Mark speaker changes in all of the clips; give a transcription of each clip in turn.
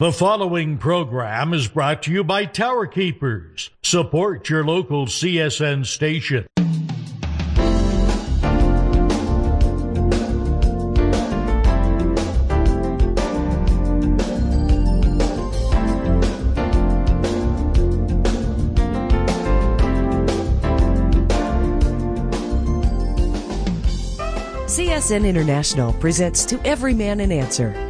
Speaker 1: The following program is brought to you by Tower Keepers. Support your local CSN station.
Speaker 2: CSN International presents To Every Man an Answer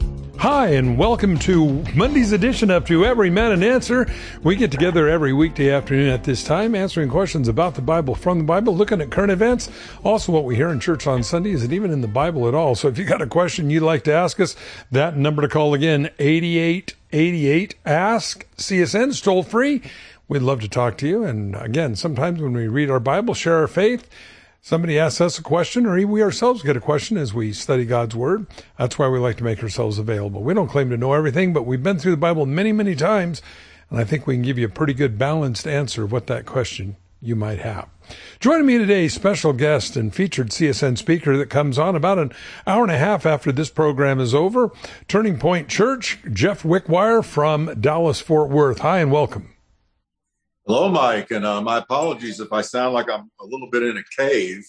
Speaker 3: Hi, and welcome to Monday's edition of To Every Man an Answer. We get together every weekday afternoon at this time, answering questions about the Bible from the Bible, looking at current events, also what we hear in church on Sundays, and even in the Bible at all. So if you got a question you'd like to ask us, that number to call again, 8888 Ask CSN, toll free. We'd love to talk to you. And again, sometimes when we read our Bible, share our faith, somebody asks us a question or we ourselves get a question as we study God's Word. That's why we like to make ourselves available. We don't claim to know everything, but we've been through the Bible many, many times, and I think we can give you a pretty good balanced answer of what that question you might have. Joining me today, special guest and featured CSN speaker that comes on about an hour and a half after this program is over, Turning Point Church, Jeff Wickwire from Dallas Fort Worth. Hi and welcome.
Speaker 4: Hello, Mike, and uh, my apologies if I sound like I'm a little bit in a cave,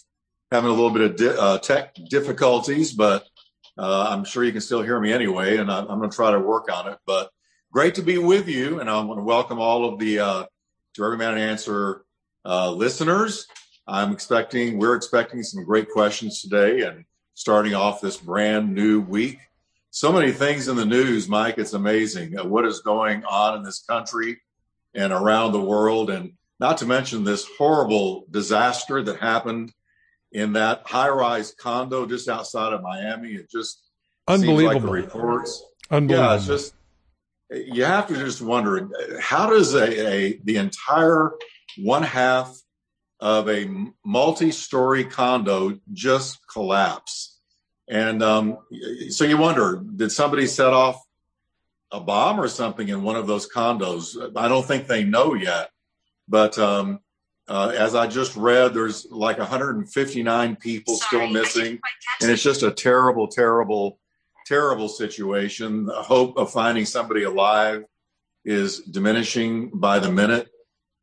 Speaker 4: having a little bit of di- uh, tech difficulties, but uh, I'm sure you can still hear me anyway, and I- am going to try to work on it. But great to be with you, and I want to welcome all of the uh, to Every Man and Answer uh, listeners. I'm expecting, we're expecting some great questions today, and starting off this brand new week. So many things in the news, Mike. It's amazing uh, what is going on in this country and around the world. And not to mention this horrible disaster that happened in that high rise condo just outside of Miami. It just
Speaker 3: unbelievable
Speaker 4: like the reports.
Speaker 3: Unbelievable.
Speaker 4: Yeah, it's just you have to just wonder how does a, a the entire one half of a multi-story condo just collapse and um, so you wonder did somebody set off a bomb or something in one of those condos. I don't think they know yet, but um, uh, as I just read, there's like 159 people Sorry, still missing, and it's just a terrible, terrible, terrible situation. The hope of finding somebody alive is diminishing by the minute.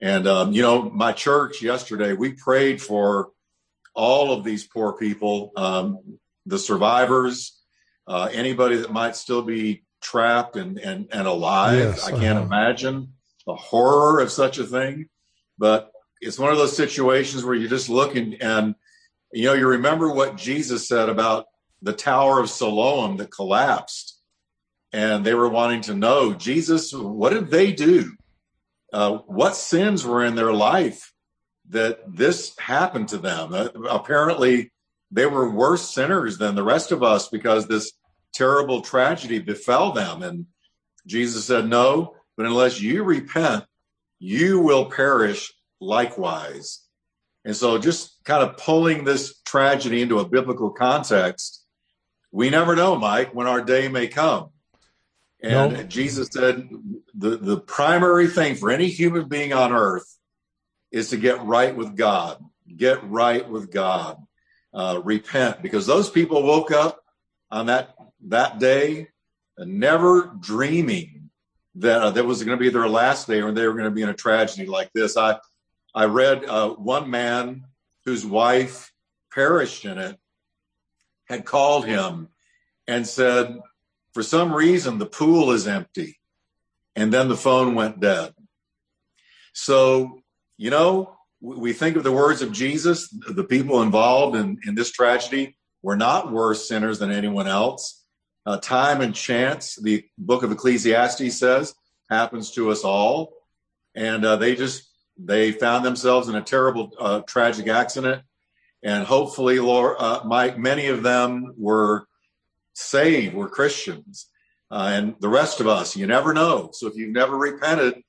Speaker 4: And um, you know, my church yesterday, we prayed for all of these poor people, um, the survivors, uh, anybody that might still be trapped and, and, and alive. Yes, I can't uh-huh. imagine the horror of such a thing. But it's one of those situations where you're just looking and, you know, you remember what Jesus said about the Tower of Siloam that collapsed. And they were wanting to know, Jesus, what did they do? Uh, what sins were in their life that this happened to them? Uh, apparently, they were worse sinners than the rest of us because this terrible tragedy befell them. And Jesus said, No, but unless you repent, you will perish likewise. And so, just kind of pulling this tragedy into a biblical context, we never know, Mike, when our day may come. And nope. Jesus said the, the primary thing for any human being on earth is to get right with God. Get right with God. Uh, repent, because those people woke up on that that day, never dreaming that uh, that was going to be their last day or they were going to be in a tragedy like this. I I read uh, one man whose wife perished in it had called him and said, for some reason the pool is empty, and then the phone went dead. So you know we think of the words of Jesus, the people involved in, in this tragedy were not worse sinners than anyone else uh, time and chance, the book of Ecclesiastes says, happens to us all. And uh, they just, they found themselves in a terrible, uh, tragic accident. And hopefully, Lord, uh, Mike, many of them were saved, were Christians. Uh, and the rest of us, you never know. So if you've never repented,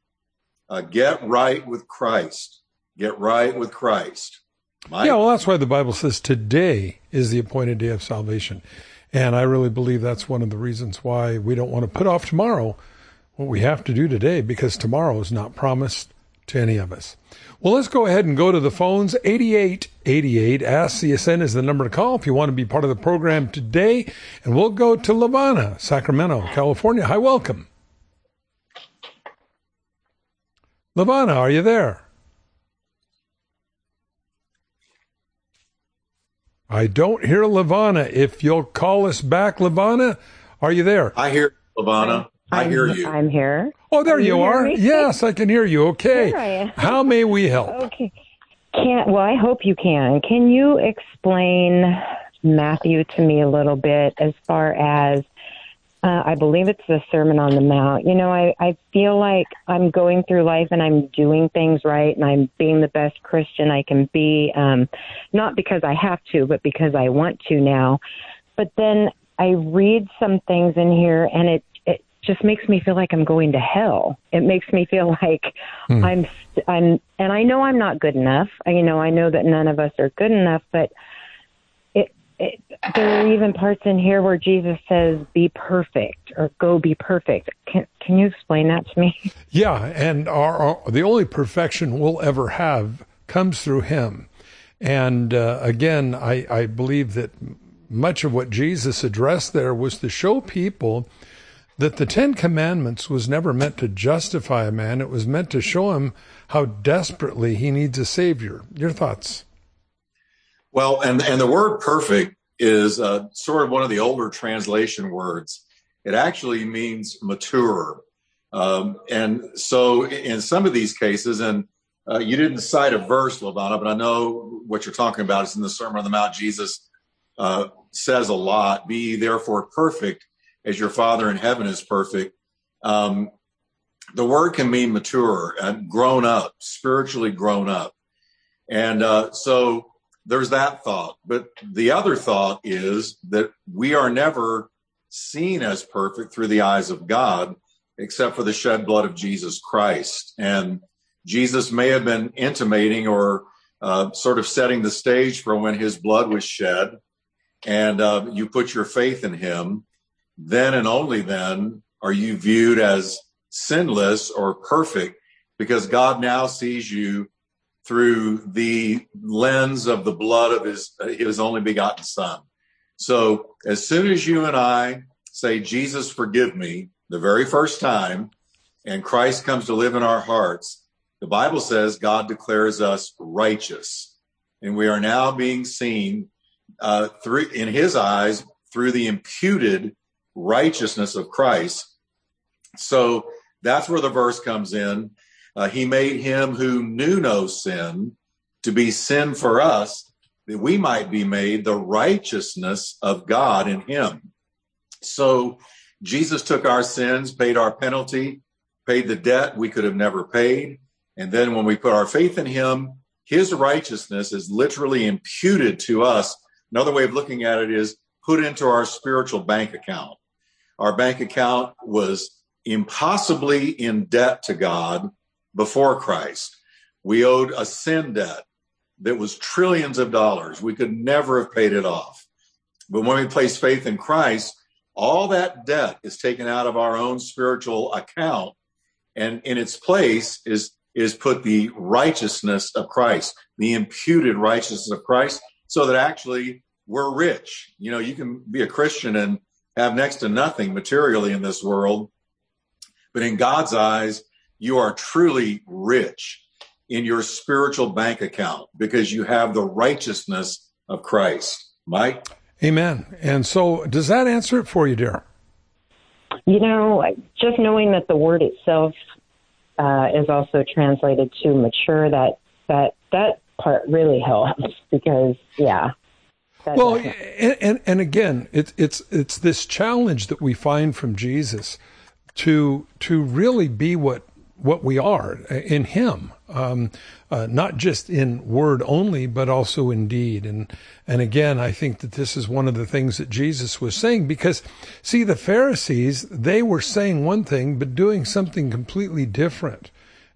Speaker 4: uh, get right with Christ. Get right with Christ.
Speaker 3: Yeah, well, that's why the Bible says today is the appointed day of salvation. And I really believe that's one of the reasons why we don't want to put off tomorrow what we have to do today because tomorrow is not promised to any of us. Well, let's go ahead and go to the phones. 8888 Ask is the number to call if you want to be part of the program today. And we'll go to Lavana, Sacramento, California. Hi, welcome. Lavana, are you there? I don't hear Lavana. If you'll call us back, Lavana, are you there?
Speaker 4: I hear Lavana. I hear you.
Speaker 5: I'm here.
Speaker 3: Oh, there
Speaker 5: Can
Speaker 3: you
Speaker 5: you
Speaker 3: are.
Speaker 5: me?
Speaker 3: Yes, I can hear you. Okay.
Speaker 5: There I am.
Speaker 3: How may we help?
Speaker 5: Okay. Can't, well, I hope you can. Can you explain Matthew to me a little bit as far as uh, I believe it's the Sermon on the Mount. You know, I, I feel like I'm going through life and I'm doing things right and I'm being the best Christian I can be, um, not because I have to, but because I want to now. But then I read some things in here and it, it just makes me feel like I'm going to hell. It makes me feel like I'm, I'm, and I know I'm not good enough. I- You know, I know that none of us are good enough, but it, there are even parts in here where Jesus says, "Be perfect" or "Go be perfect." Can Can you explain that to me?
Speaker 3: Yeah, and our, our the only perfection we'll ever have comes through Him. And uh, again, I, I believe that much of what Jesus addressed there was to show people that the Ten Commandments was never meant to justify a man; it was meant to show him how desperately he needs a Savior. Your thoughts?
Speaker 4: Well, and and the word perfect is uh, sort of one of the older translation words. It actually means mature, um, and so in some of these cases, and uh, you didn't cite a verse, Lavana, but I know what you're talking about. It's in the Sermon on the Mount. Jesus uh, says a lot. Be therefore perfect, as your Father in heaven is perfect. Um, the word can mean mature and grown up, spiritually grown up, and uh, so there's that thought. But the other thought is that we are never seen as perfect through the eyes of God, except for the shed blood of Jesus Christ. And Jesus may have been intimating or uh, sort of setting the stage for when his blood was shed, and uh, you put your faith in him. Then and only then are you viewed as sinless or perfect, because God now sees you through the lens of the blood of his his only begotten son. So as soon as you and I say Jesus forgive me the very first time and Christ comes to live in our hearts, the Bible says God declares us righteous. And we are now being seen uh, through in his eyes through the imputed righteousness of Christ. So that's where the verse comes in. Uh, he made him who knew no sin to be sin for us, that we might be made the righteousness of God in him. So Jesus took our sins, paid our penalty, paid the debt we could have never paid. And then when we put our faith in him, his righteousness is literally imputed to us. Another way of looking at it is put into our spiritual bank account. Our bank account was impossibly in debt to God before Christ. We owed a sin debt that was trillions of dollars. We could never have paid it off. But when we place faith in Christ, all that debt is taken out of our own spiritual account and in its place is is put the righteousness of Christ, the imputed righteousness of Christ, so that actually we're rich. You know, you can be a Christian and have next to nothing materially in this world, but in God's eyes, you are truly rich in your spiritual bank account because you have the righteousness of Christ. Mike?
Speaker 3: Amen. And so, does that answer it for you, dear?
Speaker 5: You know, just knowing that the word itself uh, is also translated to mature, that that that part really helps because, yeah.
Speaker 3: Well, and, and and again, it's it's it's this challenge that we find from Jesus to to really be what what we are in Him, um, uh, not just in word only, but also in deed. And and again, I think that this is one of the things that Jesus was saying because, see, the Pharisees they were saying one thing but doing something completely different.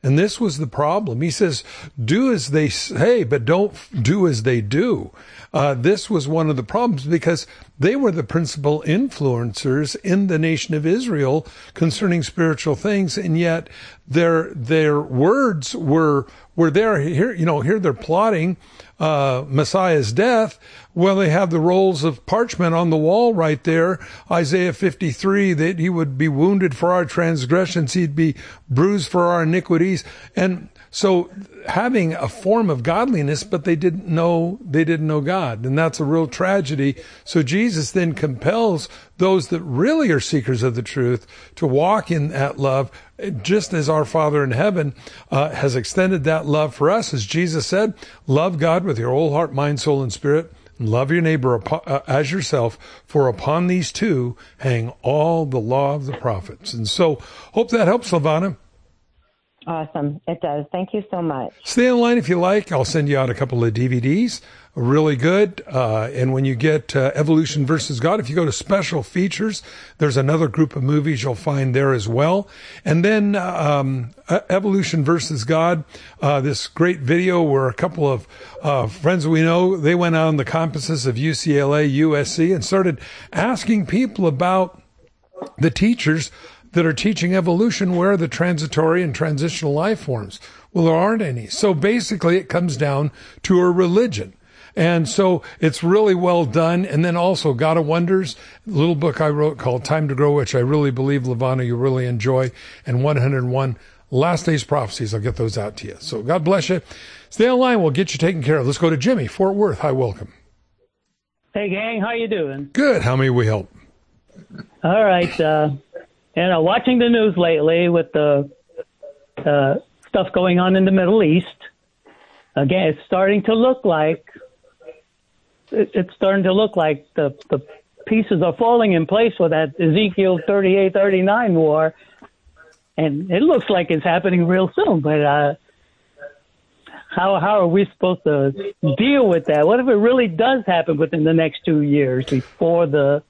Speaker 3: And this was the problem. He says, do as they say, but don't do as they do. Uh, this was one of the problems because they were the principal influencers in the nation of Israel concerning spiritual things. And yet their, their words were, were there. Here, you know, here they're plotting uh, Messiah's death, well, they have the rolls of parchment on the wall right there. Isaiah 53, that he would be wounded for our transgressions. He'd be bruised for our iniquities. And so having a form of godliness, but they didn't know, they didn't know God. And that's a real tragedy. So Jesus then compels those that really are seekers of the truth to walk in that love, just as our Father in heaven uh, has extended that love for us. As Jesus said, love God with your whole heart, mind, soul, and spirit And Love your neighbor uh, as yourself, for upon these two hang all the law of the prophets. And so, hope that helps, LaVonna.
Speaker 5: Awesome. It does. Thank you so much.
Speaker 3: Stay in line if you like. I'll send you out a couple of DVDs really good. Uh, and when you get uh, Evolution versus God, if you go to special features, there's another group of movies you'll find there as well. And then um, Evolution versus God, uh, this great video where a couple of uh, friends we know they went out on the campuses of UCLA, USC, and started asking people about the teachers that are teaching evolution where are the transitory and transitional life forms well there aren't any so basically it comes down to a religion and so it's really well done. And then also God of Wonders, little book I wrote called Time to Grow, which I really believe, LaVonna, you really enjoy, and 101 Last Days Prophecies. I'll get those out to you. So God bless you. Stay online. We'll get you taken care of. Let's go to Jimmy, Fort Worth. Hi, welcome.
Speaker 6: Hey, gang. How you doing?
Speaker 3: Good. How may we help?
Speaker 6: All right. Uh, you know, watching the news lately with the uh, stuff going on in the Middle East, again, it's starting to look like it's starting to look like the the pieces are falling in place for that Ezekiel 38, 39 war, and it looks like it's happening real soon. But uh, how how are we supposed to deal with that? What if it really does happen within the next two years before the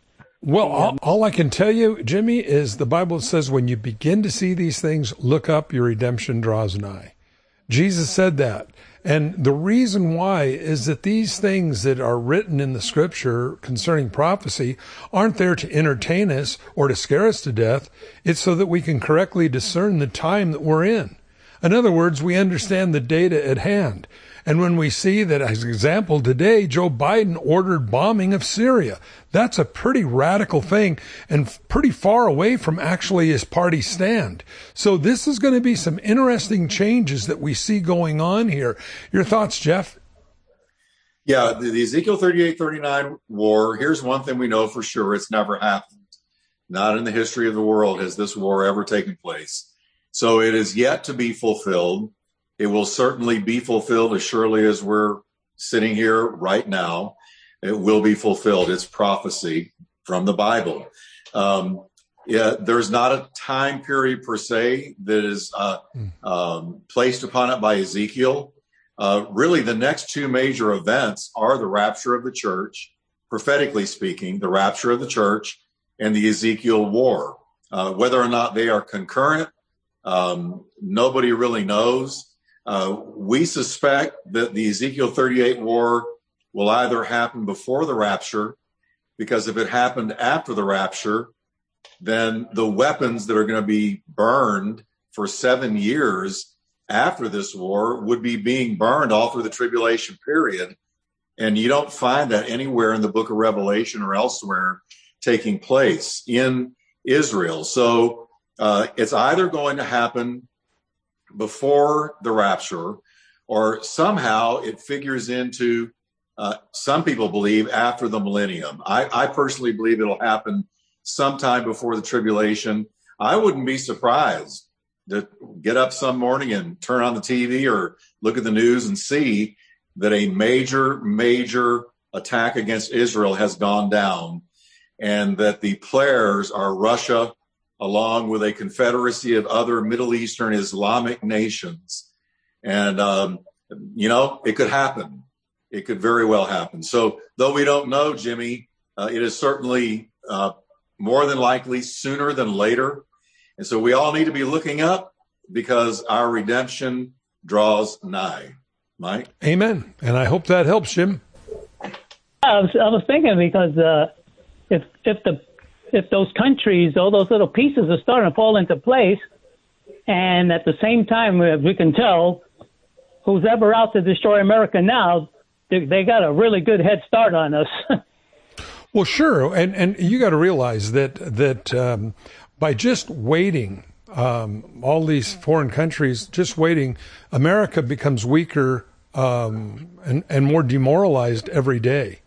Speaker 3: well, all, all, I can tell you, Jimmy, is the Bible says when you begin to see these things, look up, your redemption draws nigh. Jesus said that. And the reason why is that these things that are written in the scripture concerning prophecy aren't there to entertain us or to scare us to death. It's so that we can correctly discern the time that we're in. In other words, we understand the data at hand. And when we see that, as example, today, Joe Biden ordered bombing of Syria, that's a pretty radical thing and pretty far away from actually his party stand. So this is going to be some interesting changes that we see going on here. Your thoughts, Jeff?
Speaker 4: Yeah, the, the Ezekiel 38 39 war, here's one thing we know for sure it's never happened. Not in the history of the world has this war ever taken place. So it is yet to be fulfilled. It will certainly be fulfilled as surely as we're sitting here right now. It will be fulfilled. It's prophecy from the Bible. Um, yeah, there's not a time period per se that is uh, um, placed upon it by Ezekiel. Uh, really, the next two major events are the rapture of the church, prophetically speaking, the rapture of the church and the Ezekiel war. Uh, whether or not they are concurrent, um, nobody really knows. Uh, we suspect that the Ezekiel 38 war will either happen before the rapture, because if it happened after the rapture, then the weapons that are going to be burned for seven years after this war would be being burned all through the tribulation period. And you don't find that anywhere in the book of Revelation or elsewhere taking place in Israel. So uh, it's either going to happen before the rapture, or somehow it figures into uh, some people believe after the millennium. I, I personally believe it'll happen sometime before the tribulation. I wouldn't be surprised to get up some morning and turn on the TV or look at the news and see that a major, major attack against Israel has gone down and that the players are Russia, along with a confederacy of other Middle Eastern Islamic nations. And, um, you know, it could happen. It could very well happen. So, though we don't know, Jimmy, uh, it is certainly uh, more than likely sooner than later. And so we all need to be looking up because our redemption draws nigh. Mike?
Speaker 3: Amen. And I hope that helps, Jim.
Speaker 6: I was, I was thinking because uh, if if the if those countries, all those little pieces are starting to fall into place, and at the same time, as we can tell who's ever out to destroy America now, they, they got a really good head start on us.
Speaker 3: well, sure, and and you got to realize that that um, by just waiting, um, all these foreign countries just waiting, America becomes weaker um, and and more demoralized every day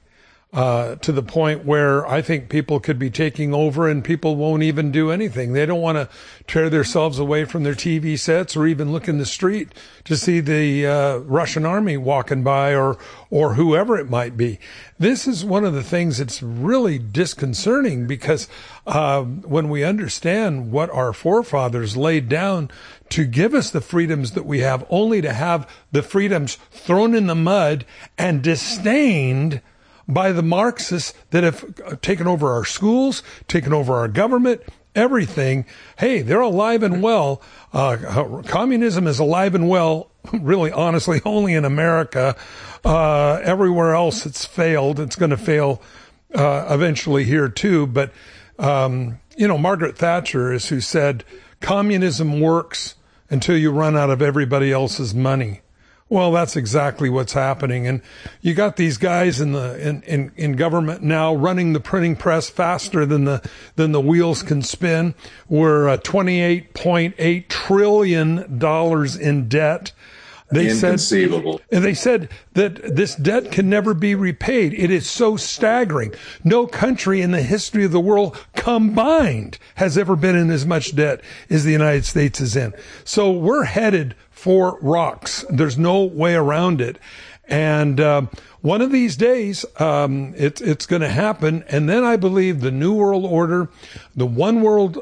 Speaker 3: uh, to the point where I think people could be taking over and people won't even do anything. They don't want to tear themselves away from their TV sets or even look in the street to see the uh, Russian army walking by or or whoever it might be. This is one of the things that's really disconcerting because uh, when we understand what our forefathers laid down to give us the freedoms that we have, only to have the freedoms thrown in the mud and disdained by the Marxists that have taken over our schools, taken over our government, everything. Hey, they're alive and well. Uh, communism is alive and well, really, honestly, only in America. Uh, everywhere else, it's failed. It's going to fail uh, eventually here too. But um, you know, Margaret Thatcher is who said communism works until you run out of everybody else's money. Well, that's exactly what's happening. And you got these guys in the, in, in, in government now running the printing press faster than the, than the wheels can spin. We're uh, $28.8 trillion in debt.
Speaker 4: They Inconceivable.
Speaker 3: said, they said that this debt can never be repaid. It is so staggering. No country in the history of the world combined has ever been in as much debt as the United States is in. So we're headed for rocks. There's no way around it. And uh, one of these days, um, it, it's going to happen. And then I believe the New World Order, the one world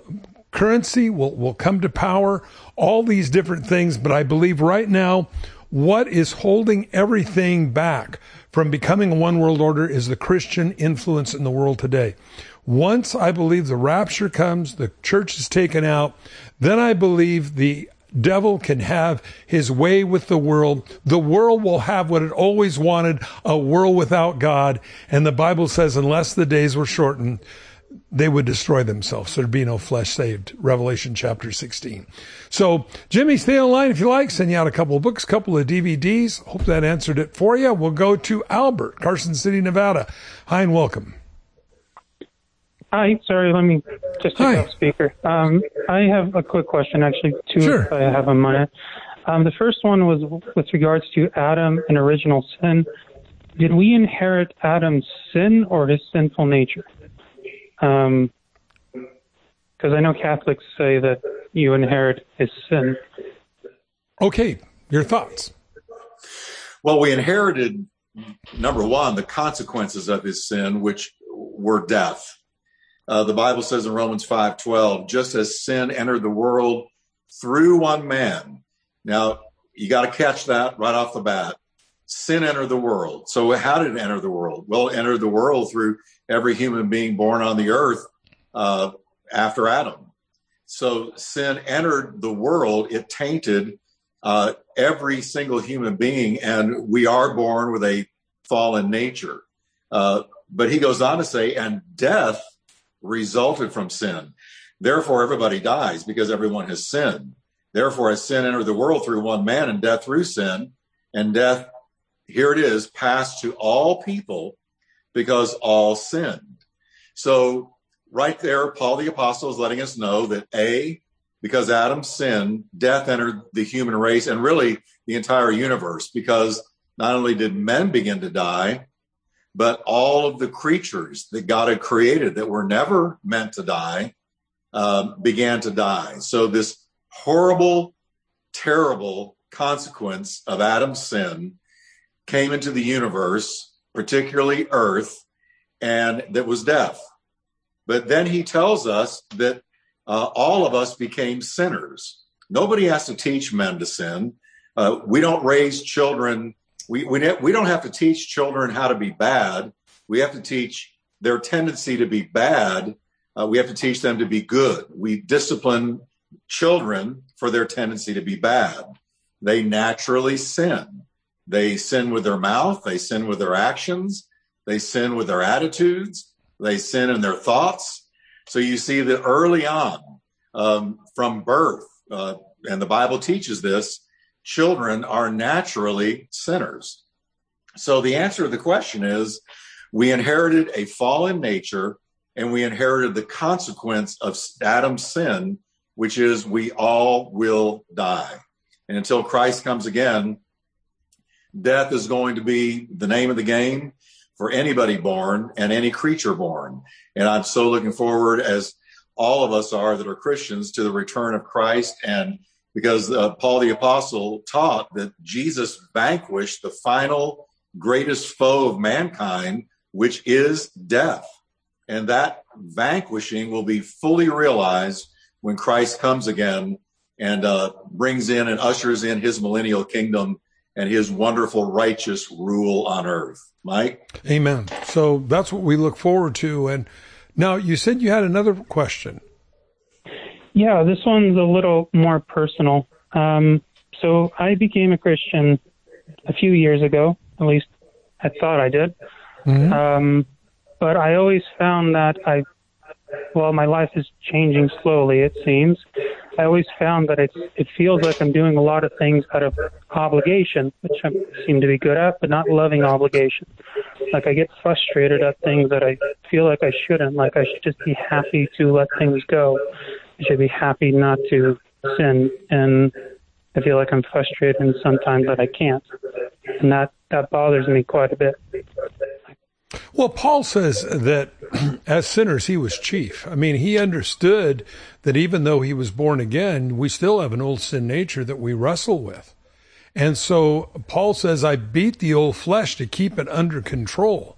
Speaker 3: currency will, will come to power, all these different things. But I believe right now, what is holding everything back from becoming a one world order is the Christian influence in the world today. Once I believe the rapture comes, the church is taken out, then I believe the devil can have his way with the world. The world will have what it always wanted, a world without God. And the Bible says, unless the days were shortened, they would destroy themselves. So There'd be no flesh saved. Revelation chapter 16. So, Jimmy, stay online if you like. Send you out a couple of books, couple of DVDs. Hope that answered it for you. We'll go to Albert, Carson City, Nevada. Hi and welcome.
Speaker 7: Hi, sorry, let me just take off speaker. Um, I have a quick question, actually, two
Speaker 3: sure.
Speaker 7: I have a minute. Um, the first one was with regards to Adam and original sin. Did we inherit Adam's sin or his sinful nature? Because um, I know Catholics say that you inherit his sin.
Speaker 3: Okay, your thoughts?
Speaker 4: Well, we inherited, number one, the consequences of his sin, which were death. Uh, the Bible says in Romans 5:12, just as sin entered the world through one man. Now, you got to catch that right off the bat. Sin entered the world. So how did it enter the world? Well, it entered the world through every human being born on the earth uh, after Adam. So sin entered the world. It tainted uh, every single human being, and we are born with a fallen nature. Uh, but he goes on to say, and death resulted from sin. Therefore, everybody dies because everyone has sinned. Therefore, as sin entered the world through one man and death through sin, and death, here it is, passed to all people because all sinned. So, right there, Paul the Apostle is letting us know that A, because Adam sinned, death entered the human race and really the entire universe because not only did men begin to die, but all of the creatures that God had created that were never meant to die uh, began to die. So this horrible, terrible consequence of Adam's sin came into the universe, particularly Earth, and that was death. But then he tells us that uh, all of us became sinners. Nobody has to teach men to sin. Uh, we don't raise children we, we, we don't have to teach children how to be bad. We have to teach their tendency to be bad. Uh, we have to teach them to be good. We discipline children for their tendency to be bad. They naturally sin. They sin with their mouth, they sin with their actions, they sin with their attitudes, they sin in their thoughts. So you see that early on, um, from birth, uh, and the Bible teaches this, children are naturally sinners. So the answer to the question is we inherited a fallen nature and we inherited the consequence of Adam's sin, which is we all will die. And until Christ comes again, death is going to be the name of the game for anybody born and any creature born. And I'm so looking forward, as all of us are that are Christians, to the return of Christ. And because uh, Paul the Apostle taught that Jesus vanquished the final greatest foe of mankind, which is death. And that vanquishing will be fully realized when Christ comes again and uh, brings in and ushers in his millennial kingdom and his wonderful righteous rule on earth. Mike?
Speaker 3: Amen. So that's what we look forward to. And now you said you had another question.
Speaker 7: Yeah, this one's a little more personal. Um, so I became a Christian a few years ago, at least I thought I did. Mm-hmm. Um, but I always found that I, well, my life is changing slowly, it seems. I always found that it, it feels like I'm doing a lot of things out of obligation, which I seem to be good at, but not loving obligation. Like I get frustrated at things that I feel like I shouldn't. Like I should just be happy to let things go. Should be happy not to sin. And I feel like I'm frustrated and sometimes that I can't. And that, that bothers me quite a bit.
Speaker 3: Well, Paul says that as sinners, he was chief. I mean, he understood that even though he was born again, we still have an old sin nature that we wrestle with. And so Paul says, I beat the old flesh to keep it under control.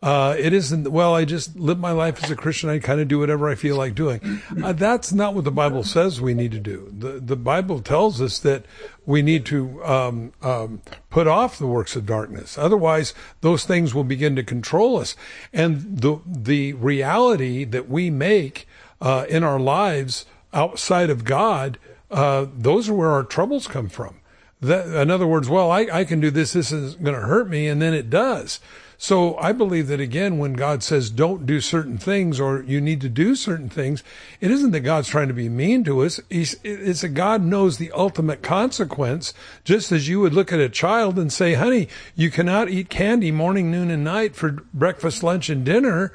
Speaker 3: Uh, it isn't, well, I just live my life as a Christian. I kind of do whatever I feel like doing. Uh, that's not what the Bible says we need to do. The, the Bible tells us that we need to um, um, put off the works of darkness. Otherwise, those things will begin to control us. And the, the reality that we make uh, in our lives outside of God, uh, those are where our troubles come from. That, in other words, well, I, I can do this. This isn't going to hurt me. And then it does. So I believe that again, when God says don't do certain things or you need to do certain things, it isn't that God's trying to be mean to us. He's, it's that God knows the ultimate consequence, just as you would look at a child and say, honey, you cannot eat candy morning, noon, and night for breakfast, lunch, and dinner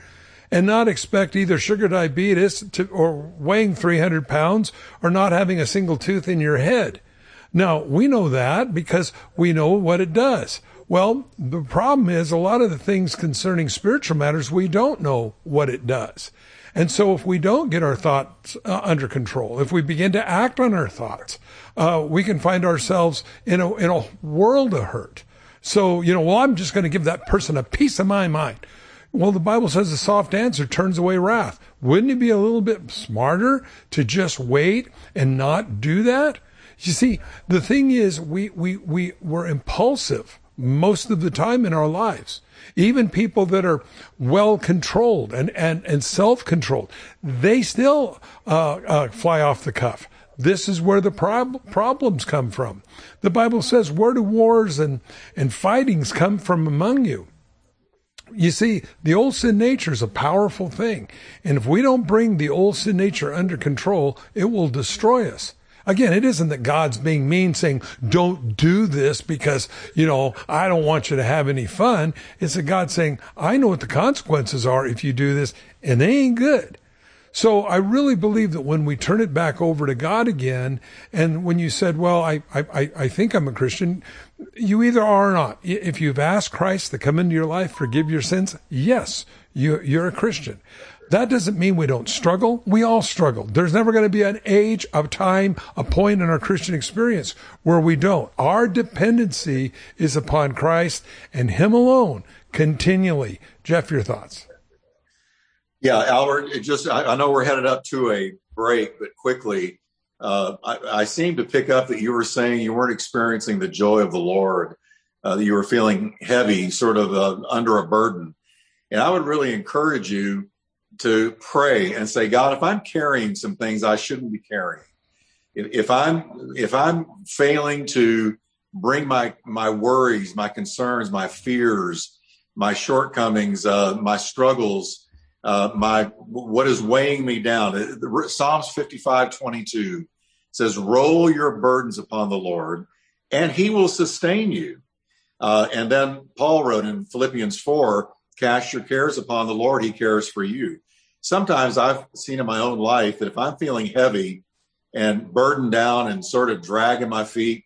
Speaker 3: and not expect either sugar diabetes to, or weighing 300 pounds or not having a single tooth in your head. Now, we know that because we know what it does. Well, the problem is a lot of the things concerning spiritual matters, we don't know what it does. And so if we don't get our thoughts uh, under control, if we begin to act on our thoughts, uh, we can find ourselves in a, in a world of hurt. So, you know, well, I'm just going to give that person a piece of my mind. Well, the Bible says a soft answer turns away wrath. Wouldn't it be a little bit smarter to just wait and not do that? You see, the thing is, we, we, we, we're impulsive most of the time in our lives. Even people that are well controlled and, and, and self controlled, they still uh, uh, fly off the cuff. This is where the prob- problems come from. The Bible says, Where do wars and, and fightings come from among you? You see, the old sin nature is a powerful thing. And if we don't bring the old sin nature under control, it will destroy us. Again, it isn't that God's being mean saying, don't do this because, you know, I don't want you to have any fun. It's that God saying, I know what the consequences are if you do this and they ain't good. So I really believe that when we turn it back over to God again, and when you said, well, I, I, I think I'm a Christian, you either are or not. If you've asked Christ to come into your life, forgive your sins, yes, you, you're a Christian. That doesn't mean we don't struggle. We all struggle. There's never going to be an age, a time, a point in our Christian experience where we don't. Our dependency is upon Christ and Him alone continually. Jeff, your thoughts?
Speaker 4: Yeah, Albert, just, I, I know we're headed up to a break, but quickly, uh, I, I seem to pick up that you were saying you weren't experiencing the joy of the Lord, uh, that you were feeling heavy, sort of uh, under a burden. And I would really encourage you to pray and say, God, if I'm carrying some things I shouldn't be carrying, if, I'm if I'm failing to bring my my worries, my concerns, my fears, my shortcomings, uh, my struggles, uh, my what is weighing me down. Psalms 55, 22 says, "Roll your burdens upon the Lord, and He will sustain you." Uh, and then Paul wrote in Philippians 4, "Cast your cares upon the Lord; He cares for you." Sometimes I've seen in my own life that if I'm feeling heavy and burdened down and sort of dragging my feet,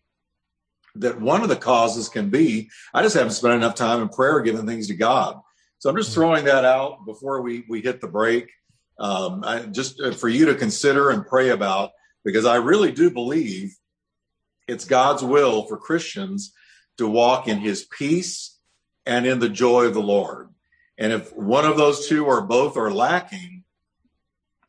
Speaker 4: that one of the causes can be I just haven't spent enough time in prayer giving things to God. So I'm just throwing that out before we we hit the break, um, I, just uh, for you to consider and pray about, because I really do believe it's God's will for Christians to walk in His peace and in the joy of the Lord. And if one of those two or both are lacking,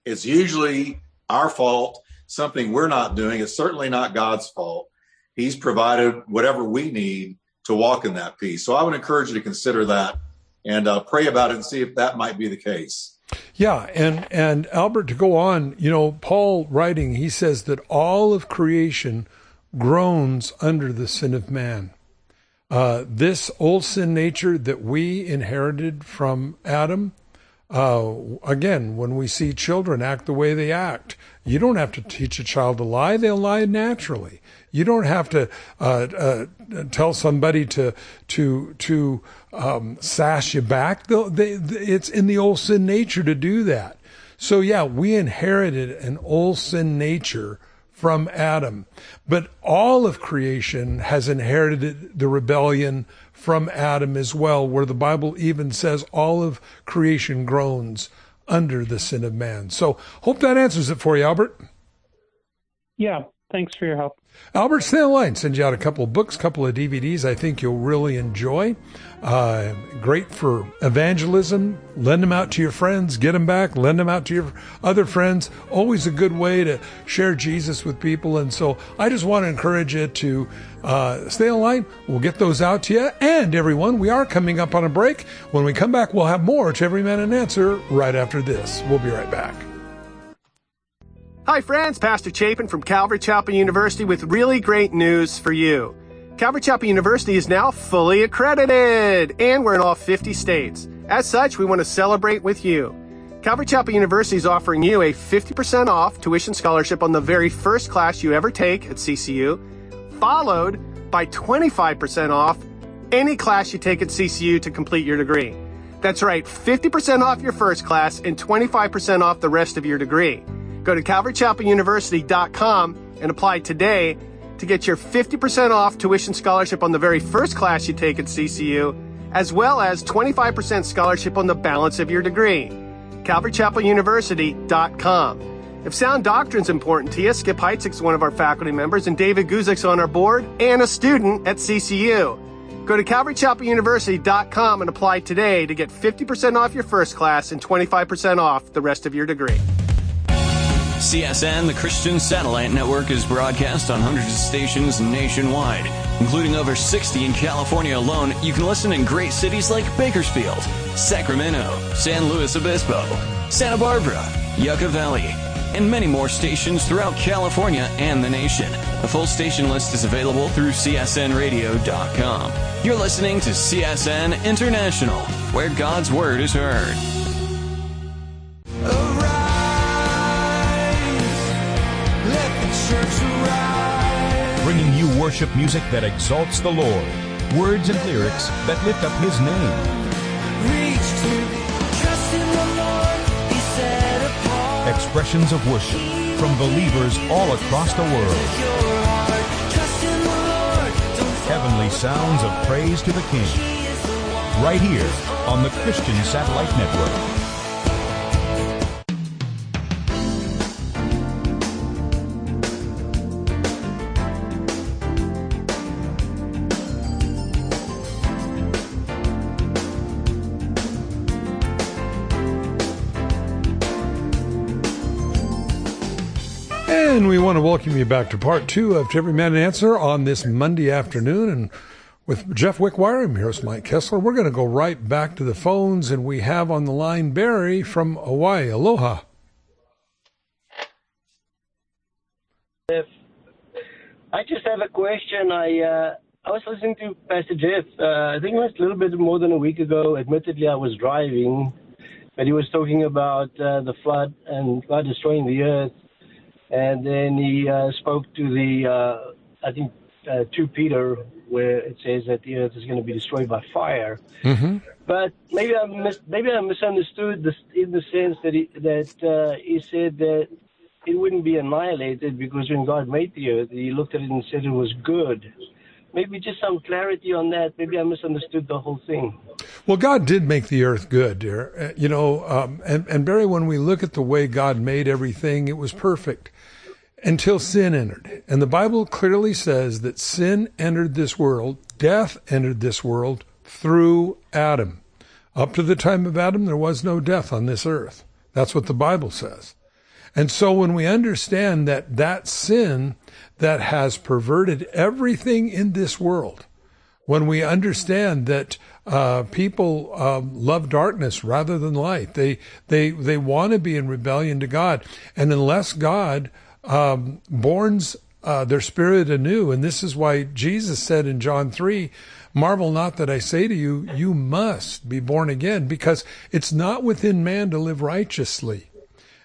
Speaker 4: it's usually our fault, something we're not doing. It's certainly not God's fault. He's provided whatever we need to walk in that peace. So I would encourage you to consider that and uh, pray about it and see if that might be the case.
Speaker 3: Yeah, and and Albert to go on, you know, Paul writing, he says that all of creation groans under the sin of man. Uh, this old sin nature that we inherited from Adam, uh, again, when we see children act the way they act, you don't have to teach a child to lie; they'll lie naturally. You don't have to uh, uh, tell somebody to to to um, sash you back. They, it's in the old sin nature to do that. So yeah, we inherited an old sin nature from Adam, but all of creation has inherited the rebellion from Adam as well, where the Bible even says all of creation groans under the sin of man. So hope that answers it for you, Albert.
Speaker 7: Yeah, thanks for your help.
Speaker 3: Albert, stay line. Send you out a couple of books, couple of DVDs I think you'll really enjoy. Uh, great for evangelism. Lend them out to your friends. Get them back. Lend them out to your other friends. Always a good way to share Jesus with people. And so I just want to encourage you to uh, stay line. We'll get those out to you. And everyone, we are coming up on a break. When we come back, we'll have more to Every Man an Answer right after this. We'll be right back.
Speaker 8: Hi, friends. Pastor Chapin from Calvary Chapel University with really great news for you. Calvary Chapel University is now fully accredited, and we're in all 50 states. As such, we want to celebrate with you. Calvary Chapel University is offering you a 50% off tuition scholarship on the very first class you ever take at CCU, followed by 25% off any class you take at CCU to complete your degree. That's right, 50% off your first class and 25% off the rest of your degree. Go to calvarychapeluniversity.com and apply today to get your 50% off tuition scholarship on the very first class you take at CCU, as well as 25% scholarship on the balance of your degree. calvarychapeluniversity.com. If sound doctrine is important to you, Skip Heitzig is one of our faculty members, and David Guzik's on our board and a student at CCU. Go to calvarychapeluniversity.com and apply today to get 50% off your first class and 25% off the rest of your degree.
Speaker 9: CSN, the Christian Satellite Network, is broadcast on hundreds of stations nationwide, including over 60 in California alone. You can listen in great cities like Bakersfield, Sacramento, San Luis Obispo, Santa Barbara, Yucca Valley, and many more stations throughout California and the nation. The full station list is available through csnradio.com. You're listening to CSN International, where God's Word is heard.
Speaker 10: Bringing you worship music that exalts the Lord, words and lyrics that lift up His name. Reach to trust in the Lord. Be set apart. Expressions of worship from believers all across the world. Heavenly sounds of praise to the King. Right here on the Christian Satellite Network.
Speaker 3: We want to welcome you back to part two of Every Man an Answer on this Monday afternoon. And with Jeff Wickwire, I'm here with Mike Kestler. We're going to go right back to the phones, and we have on the line Barry from Hawaii. Aloha.
Speaker 11: If I just have a question. I uh, I was listening to Pastor Jeff. Uh, I think it was a little bit more than a week ago. Admittedly, I was driving, but he was talking about uh, the flood and God destroying the earth, and then he uh, spoke to the uh, I think uh, two Peter where it says that the earth is going to be destroyed by fire.
Speaker 3: Mm-hmm.
Speaker 11: But maybe I mis- maybe I misunderstood this in the sense that he, that uh, he said that it wouldn't be annihilated because when God made the earth, He looked at it and said it was good. Maybe just some clarity on that. Maybe I misunderstood the whole thing.
Speaker 3: Well, God did make the earth good, dear. Uh, you know, um, and, and Barry, when we look at the way God made everything, it was perfect until sin entered. And the Bible clearly says that sin entered this world, death entered this world through Adam. Up to the time of Adam, there was no death on this earth. That's what the Bible says. And so when we understand that that sin that has perverted everything in this world, when we understand that uh, people um, love darkness rather than light, they they they want to be in rebellion to God, and unless God um, borns uh, their spirit anew, and this is why Jesus said in John three, "Marvel not that I say to you, you must be born again, because it's not within man to live righteously."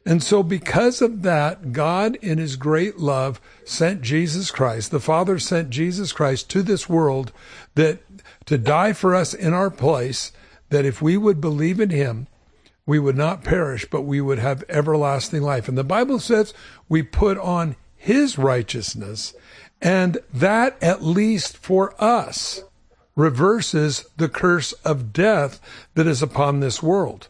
Speaker 3: And so, because of that, God, in His great love, sent Jesus Christ. The Father sent Jesus Christ to this world that to die for us in our place, that if we would believe in Him, we would not perish, but we would have everlasting life. And the Bible says we put on His righteousness, and that, at least for us, reverses the curse of death that is upon this world.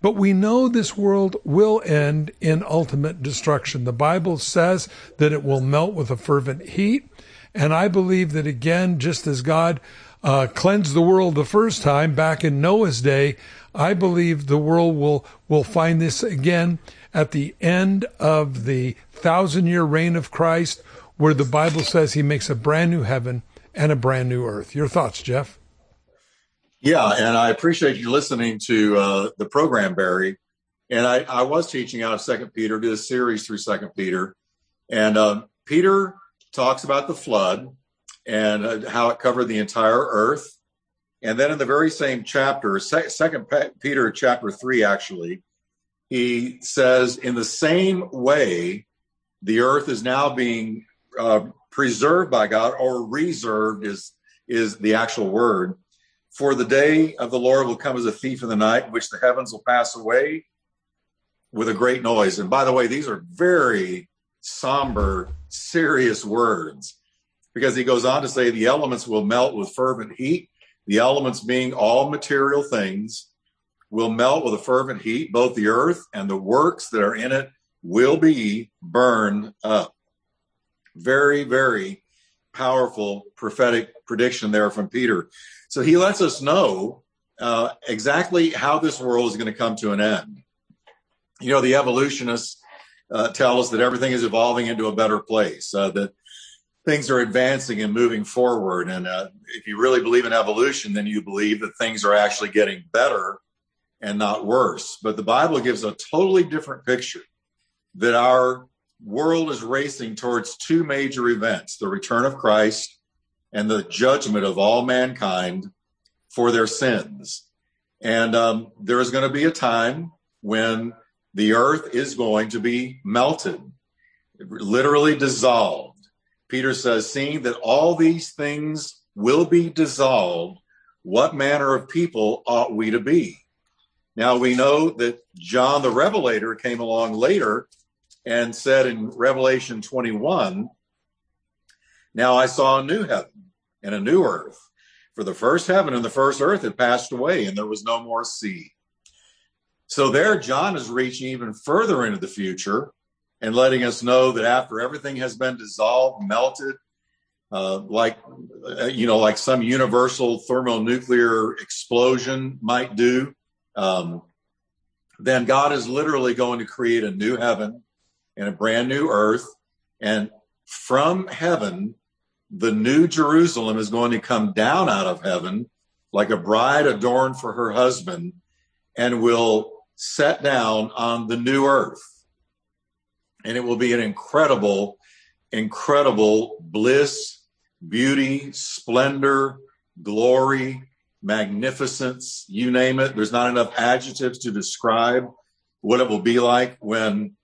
Speaker 3: But we know this world will end in ultimate destruction. The Bible says that it will melt with a fervent heat. And I believe that again, just as God uh, cleansed the world the first time back in Noah's day, I believe the world will, will find this again at the end of the thousand year reign of Christ, where the Bible says he makes a brand new heaven and a brand new earth. Your thoughts, Jeff?
Speaker 4: Yeah, and I appreciate you listening to uh, the program, Barry. And I, I was teaching out of Second Peter, did a series through Second Peter, and uh, Peter talks about the flood and uh, how it covered the entire earth. And then in the very same chapter, Second Peter chapter three, actually, he says, in the same way, the earth is now being uh, preserved by God, or reserved is is the actual word for the day of the Lord will come as a thief in the night, in which the heavens will pass away with a great noise. And by the way, these are very somber, serious words because he goes on to say the elements will melt with fervent heat. The elements being all material things will melt with a fervent heat. Both the earth and the works that are in it will be burned up. Very, very powerful prophetic prediction there from Peter. So he lets us know uh, exactly how this world is going to come to an end. You know, the evolutionists uh, tell us that everything is evolving into a better place, uh, that things are advancing and moving forward. And uh, if you really believe in evolution, then you believe that things are actually getting better and not worse. But the Bible gives a totally different picture that our world is racing towards two major events the return of Christ and the judgment of all mankind for their sins. And um, there is going to be a time when the earth is going to be melted, literally dissolved. Peter says, seeing that all these things will be dissolved, what manner of people ought we to be? Now we know that John the Revelator came along later and said in Revelation 21, Now I saw a new heaven and a new earth. For the first heaven and the first earth had passed away, and there was no more sea. So there, John is reaching even further into the future and letting us know that after everything has been dissolved, melted, uh, like uh, you know, like some universal thermonuclear explosion might do, um, then God is literally going to create a new heaven and a brand new earth, and from heaven the new Jerusalem is going to come down out of heaven like a bride adorned for her husband and will set down on the new earth. And it will be an incredible incredible bliss, beauty, splendor, glory, magnificence, you name it. There's not enough adjectives to describe what it will be like when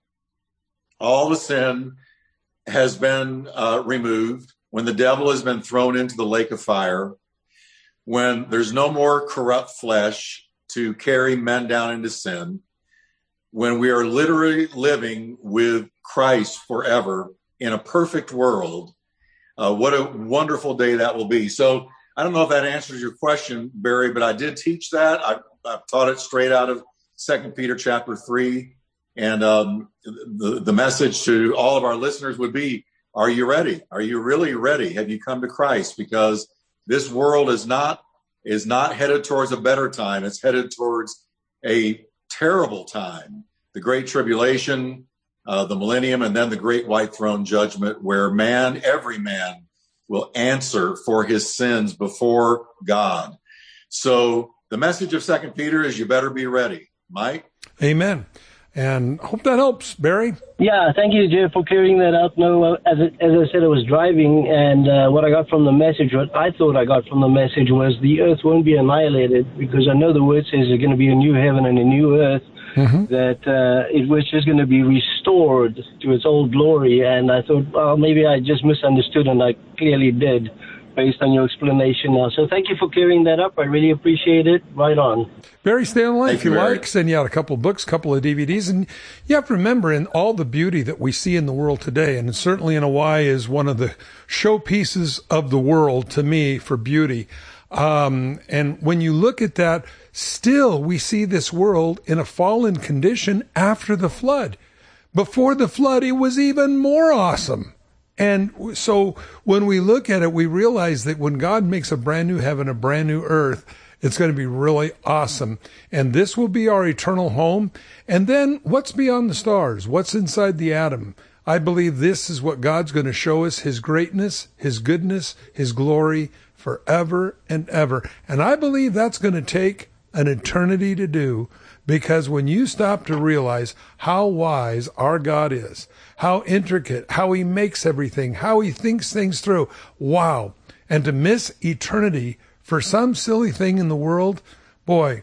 Speaker 4: all the sin has been uh, removed, when the devil has been thrown into the lake of fire, when there's no more corrupt flesh to carry men down into sin, when we are literally living with Christ forever in a perfect world, uh, what a wonderful day that will be. So I don't know if that answers your question, Barry, but I did teach that. I, have taught it straight out of Second Peter chapter three, and um, the the message to all of our listeners would be: Are you ready? Are you really ready? Have you come to Christ? Because this world is not is not headed towards a better time. It's headed towards a terrible time. The Great Tribulation, uh, the Millennium, and then the Great White Throne Judgment, where man, every man, will answer for his sins before God. So the message of Second Peter is you better be ready. Mike?
Speaker 3: Amen. And hope that helps, Barry.
Speaker 11: Yeah, thank you, Jeff, for clearing that up. No, as, it, as I said, I was driving, and uh, what I got from the message, what I thought I got from the message was the earth won't be annihilated because I know the word says there's going to be a new heaven and a new earth, mm-hmm. that uh, it was just going to be restored to its old glory. And I thought, well, maybe I just misunderstood, and I clearly did based on your explanation now. So thank you for clearing that up. I really appreciate it. Right on.
Speaker 3: Barry, stay on line if you, you like. Send you out a couple of books, a couple of DVDs. And you have to remember in all the beauty that we see in the world today, and certainly in Hawaii is one of the showpieces of the world to me for beauty. Um, and when you look at that, still we see this world in a fallen condition after the flood. Before the flood, it was even more awesome. And so when we look at it, we realize that when God makes a brand new heaven, a brand new earth, it's going to be really awesome. And this will be our eternal home. And then what's beyond the stars? What's inside the atom? I believe this is what God's going to show us His greatness, His goodness, His glory forever and ever. And I believe that's going to take an eternity to do because when you stop to realize how wise our God is, how intricate, how he makes everything, how he thinks things through. Wow. And to miss eternity for some silly thing in the world, boy,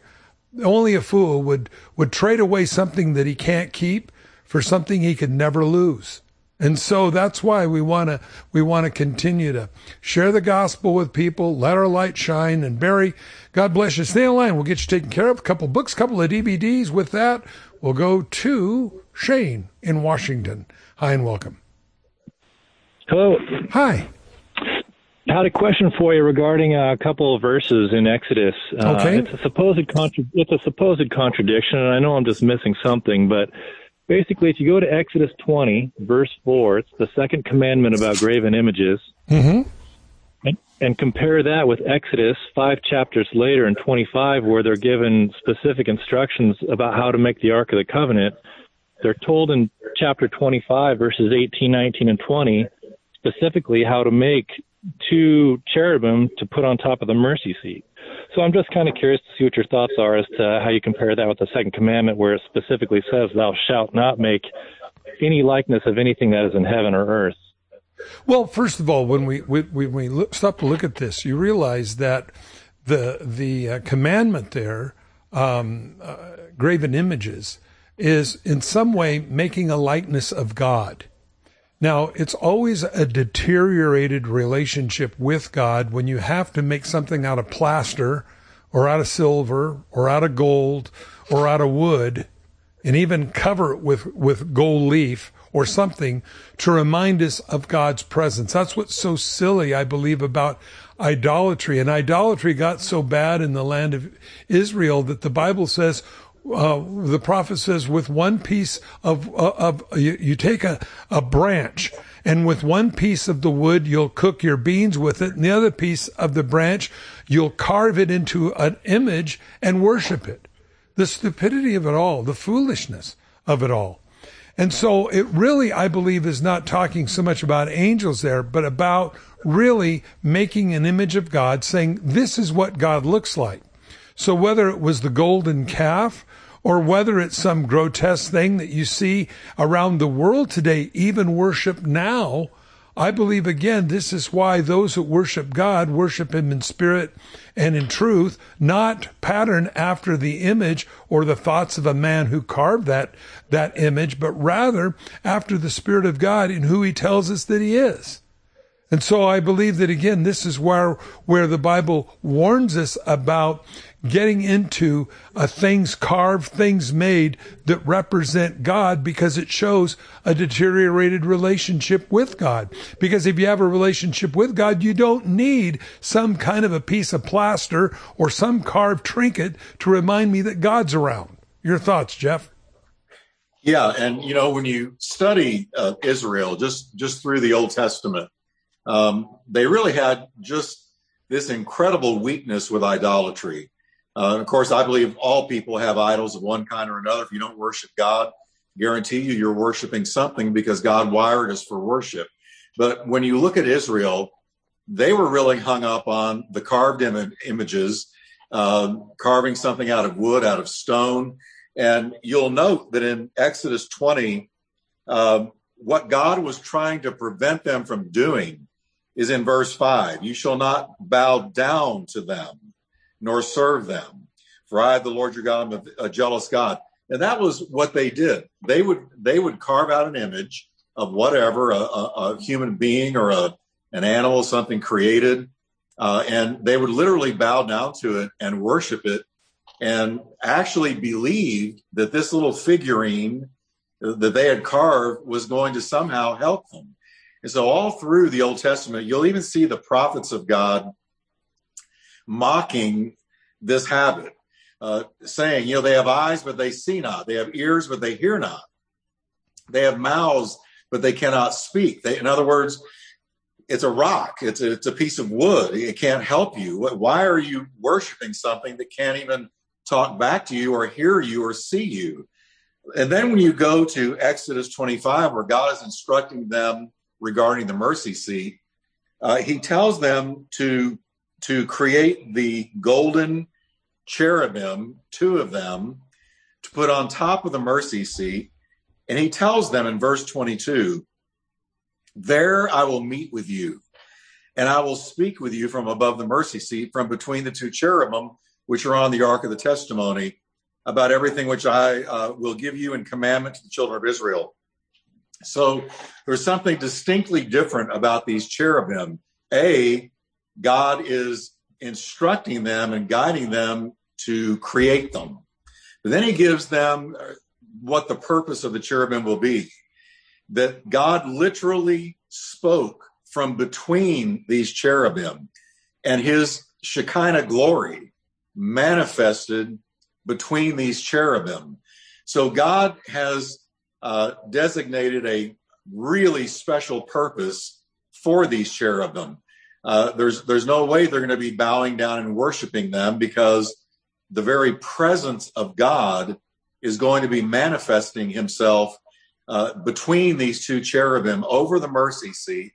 Speaker 3: only a fool would, would trade away something that he can't keep for something he could never lose. And so that's why we want to we want to continue to share the gospel with people, let our light shine. And Barry, God bless you. Stay in line. We'll get you taken care of. A couple books, a couple of DVDs. With that, we'll go to Shane in Washington. Hi and welcome.
Speaker 12: Hello.
Speaker 3: Hi.
Speaker 12: I had a question for you regarding a couple of verses in Exodus.
Speaker 3: Uh, okay.
Speaker 12: Uh, it's a supposed contra- it's a supposed contradiction, and I know I'm just missing something, but basically, if you go to Exodus 20, verse 4, it's the second commandment about graven images.
Speaker 3: Mm-hmm.
Speaker 12: And, and compare that with Exodus five chapters later in 25, where they're given specific instructions about how to make the Ark of the Covenant. They're told in chapter 25, verses 18, 19, and 20, specifically how to make two cherubim to put on top of the mercy seat. So I'm just kind of curious to see what your thoughts are as to how you compare that with the second commandment, where it specifically says, "Thou shalt not make any likeness of anything that is in heaven or earth."
Speaker 3: Well, first of all, when we when we look, stop to look at this, you realize that the the uh, commandment there, um, uh, graven images, is in some way making a likeness of God. Now, it's always a deteriorated relationship with God when you have to make something out of plaster or out of silver or out of gold or out of wood and even cover it with, with gold leaf or something to remind us of God's presence. That's what's so silly, I believe, about idolatry. And idolatry got so bad in the land of Israel that the Bible says uh, the prophet says, with one piece of, uh, of you, you, take a, a branch and with one piece of the wood, you'll cook your beans with it. And the other piece of the branch, you'll carve it into an image and worship it. The stupidity of it all, the foolishness of it all. And so it really, I believe, is not talking so much about angels there, but about really making an image of God, saying, this is what God looks like. So whether it was the golden calf or whether it's some grotesque thing that you see around the world today, even worship now I believe again, this is why those who worship God worship Him in spirit and in truth, not pattern after the image or the thoughts of a man who carved that, that image, but rather after the Spirit of God in who He tells us that He is. And so I believe that again, this is where, where the Bible warns us about getting into uh, things carved, things made that represent God because it shows a deteriorated relationship with God. Because if you have a relationship with God, you don't need some kind of a piece of plaster or some carved trinket to remind me that God's around. Your thoughts, Jeff?
Speaker 4: Yeah, and you know when you study uh, Israel just just through the Old Testament, um, they really had just this incredible weakness with idolatry. Uh, of course, I believe all people have idols of one kind or another. If you don't worship God, guarantee you you're worshiping something because God wired us for worship. But when you look at Israel, they were really hung up on the carved Im- images, uh, carving something out of wood, out of stone. And you'll note that in Exodus 20, uh, what God was trying to prevent them from doing is in verse 5 You shall not bow down to them, nor serve them. For I, the Lord your God, am a jealous God. And that was what they did. They would they would carve out an image of whatever a, a, a human being or a an animal, something created, uh, and they would literally bow down to it and worship it, and actually believe that this little figurine that they had carved was going to somehow help them. And so, all through the Old Testament, you'll even see the prophets of God mocking this habit, uh, saying, you know, they have eyes, but they see not. They have ears, but they hear not. They have mouths, but they cannot speak. They, in other words, it's a rock. It's a, it's a piece of wood. It can't help you. Why are you worshiping something that can't even talk back to you or hear you or see you? And then when you go to Exodus 25, where God is instructing them regarding the mercy seat, uh, he tells them to to create the golden cherubim, two of them, to put on top of the mercy seat. And he tells them in verse 22 There I will meet with you, and I will speak with you from above the mercy seat, from between the two cherubim, which are on the ark of the testimony, about everything which I uh, will give you in commandment to the children of Israel. So there's something distinctly different about these cherubim. A, God is instructing them and guiding them to create them. But then he gives them what the purpose of the cherubim will be. That God literally spoke from between these cherubim and his Shekinah glory manifested between these cherubim. So God has uh, designated a really special purpose for these cherubim. Uh, there's there's no way they're going to be bowing down and worshiping them because the very presence of God is going to be manifesting Himself uh, between these two cherubim over the mercy seat,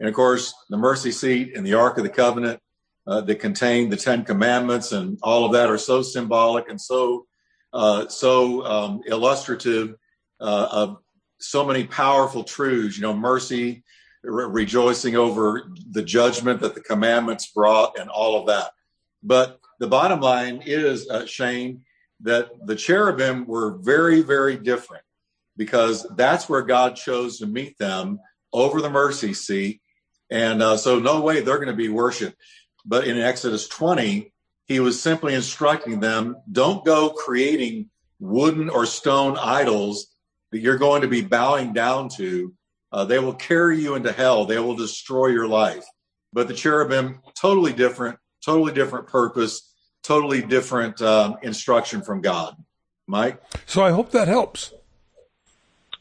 Speaker 4: and of course the mercy seat and the Ark of the Covenant uh, that contain the Ten Commandments and all of that are so symbolic and so uh, so um, illustrative uh, of so many powerful truths. You know, mercy, rejoicing over the judgment that the commandments brought, and all of that. But the bottom line is, uh, Shane, that the cherubim were very, very different because that's where God chose to meet them over the mercy seat. And uh, so, no way they're going to be worshiped. But in Exodus 20, he was simply instructing them don't go creating wooden or stone idols that you're going to be bowing down to, uh, they will carry you into hell. They will destroy your life. But the cherubim, totally different, totally different purpose, totally different um, instruction from God. Mike?
Speaker 3: So I hope that helps.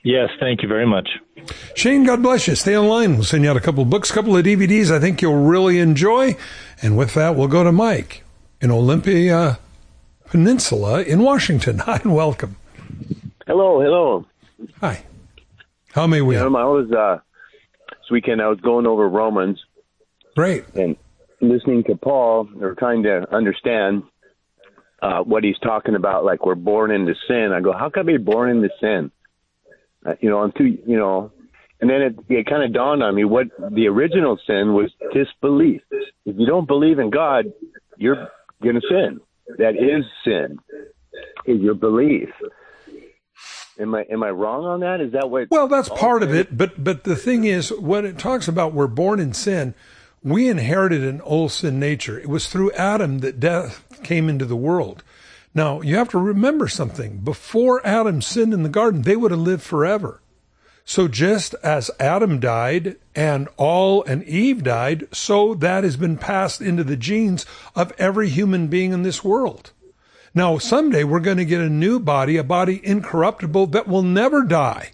Speaker 12: Yes, thank you very much.
Speaker 3: Shane, God bless you. Stay online. We'll send you out a couple of books, a couple of DVDs I think you'll really enjoy. And with that, we'll go to Mike in Olympia Peninsula in Washington. Hi and welcome.
Speaker 13: Hello, hello.
Speaker 3: Hi. How may we?
Speaker 13: You know, I was uh, this weekend. I was going over Romans.
Speaker 3: Great.
Speaker 13: And listening to Paul, or trying to understand uh, what he's talking about. Like we're born into sin. I go, how can I be born into sin? Uh, you know, I'm too. You know, And then it, it kind of dawned on me what the original sin was disbelief. If you don't believe in God, you're going to sin. That is sin, is your belief. Am I am I wrong on that? Is that what?
Speaker 3: Well, that's part of it. But but the thing is, when it talks about we're born in sin, we inherited an old sin nature. It was through Adam that death came into the world. Now you have to remember something. Before Adam sinned in the garden, they would have lived forever. So just as Adam died and all and Eve died, so that has been passed into the genes of every human being in this world. Now, someday we're going to get a new body, a body incorruptible that will never die.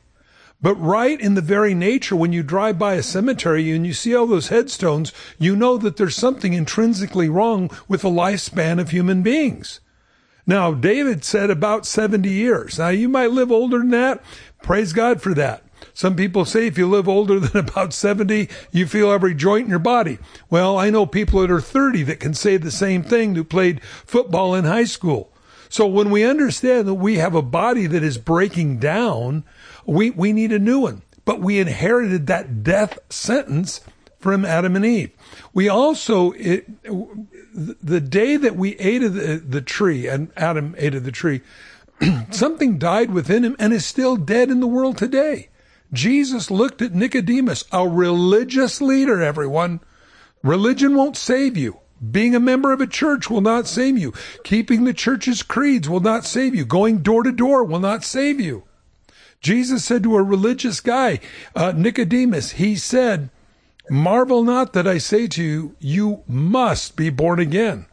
Speaker 3: But right in the very nature, when you drive by a cemetery and you see all those headstones, you know that there's something intrinsically wrong with the lifespan of human beings. Now, David said about 70 years. Now, you might live older than that. Praise God for that. Some people say if you live older than about 70, you feel every joint in your body. Well, I know people that are 30 that can say the same thing who played football in high school. So when we understand that we have a body that is breaking down, we, we need a new one. But we inherited that death sentence from Adam and Eve. We also, it, the day that we ate of the, the tree, and Adam ate of the tree, something died within him and is still dead in the world today. Jesus looked at Nicodemus, a religious leader, everyone. Religion won't save you. Being a member of a church will not save you. Keeping the church's creeds will not save you. Going door to door will not save you. Jesus said to a religious guy, uh, Nicodemus, he said, Marvel not that I say to you, you must be born again.